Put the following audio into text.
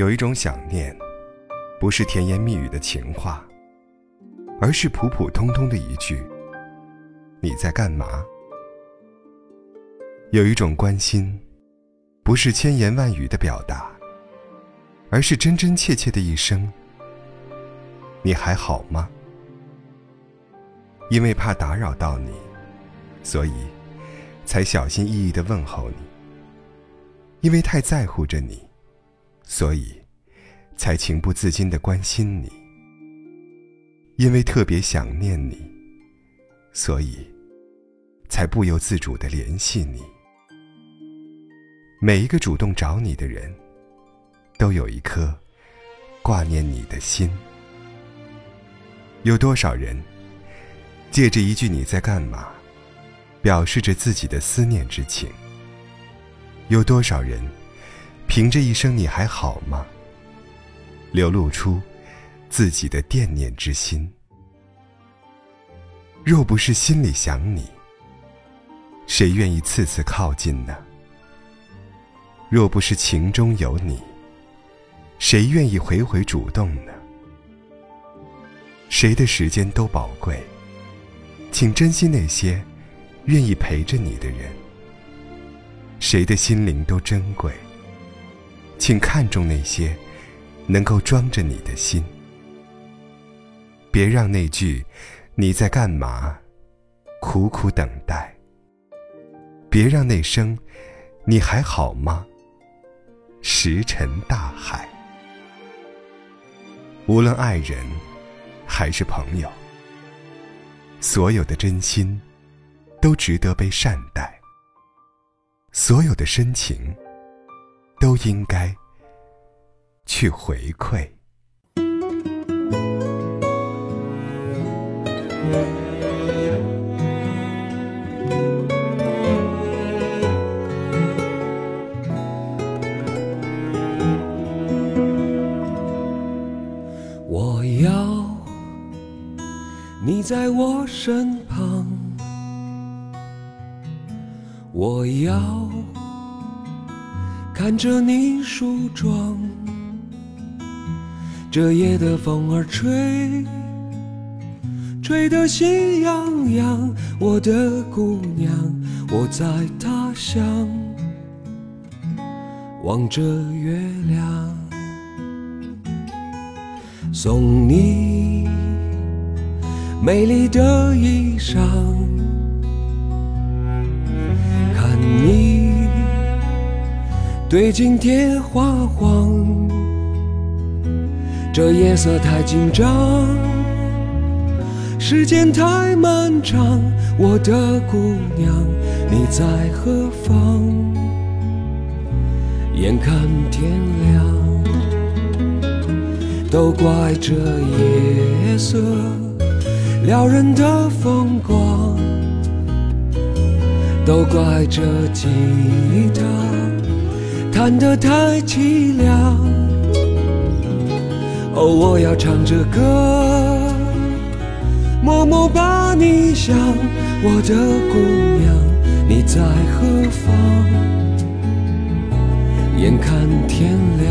有一种想念，不是甜言蜜语的情话，而是普普通通的一句“你在干嘛”。有一种关心，不是千言万语的表达，而是真真切切的一声“你还好吗”。因为怕打扰到你，所以才小心翼翼的问候你；因为太在乎着你，所以才情不自禁的关心你；因为特别想念你，所以才不由自主的联系你。每一个主动找你的人，都有一颗挂念你的心。有多少人？借着一句“你在干嘛”，表示着自己的思念之情。有多少人，凭着一声“你还好吗”，流露出自己的惦念之心。若不是心里想你，谁愿意次次靠近呢？若不是情中有你，谁愿意回回主动呢？谁的时间都宝贵。请珍惜那些愿意陪着你的人，谁的心灵都珍贵。请看重那些能够装着你的心，别让那句“你在干嘛”苦苦等待，别让那声“你还好吗”石沉大海。无论爱人还是朋友。所有的真心，都值得被善待；所有的深情，都应该去回馈。我要你在我身旁，我要看着你梳妆。这夜的风儿吹，吹得心痒痒。我的姑娘，我在他乡望着月亮，送你。美丽的衣裳，对镜贴花黄，这夜色太紧张，时间太漫长，我的姑娘你在何方？眼看天亮，都怪这夜色。撩人的风光，都怪这吉他弹得太凄凉。哦，我要唱着歌，默默把你想，我的姑娘，你在何方？眼看天亮。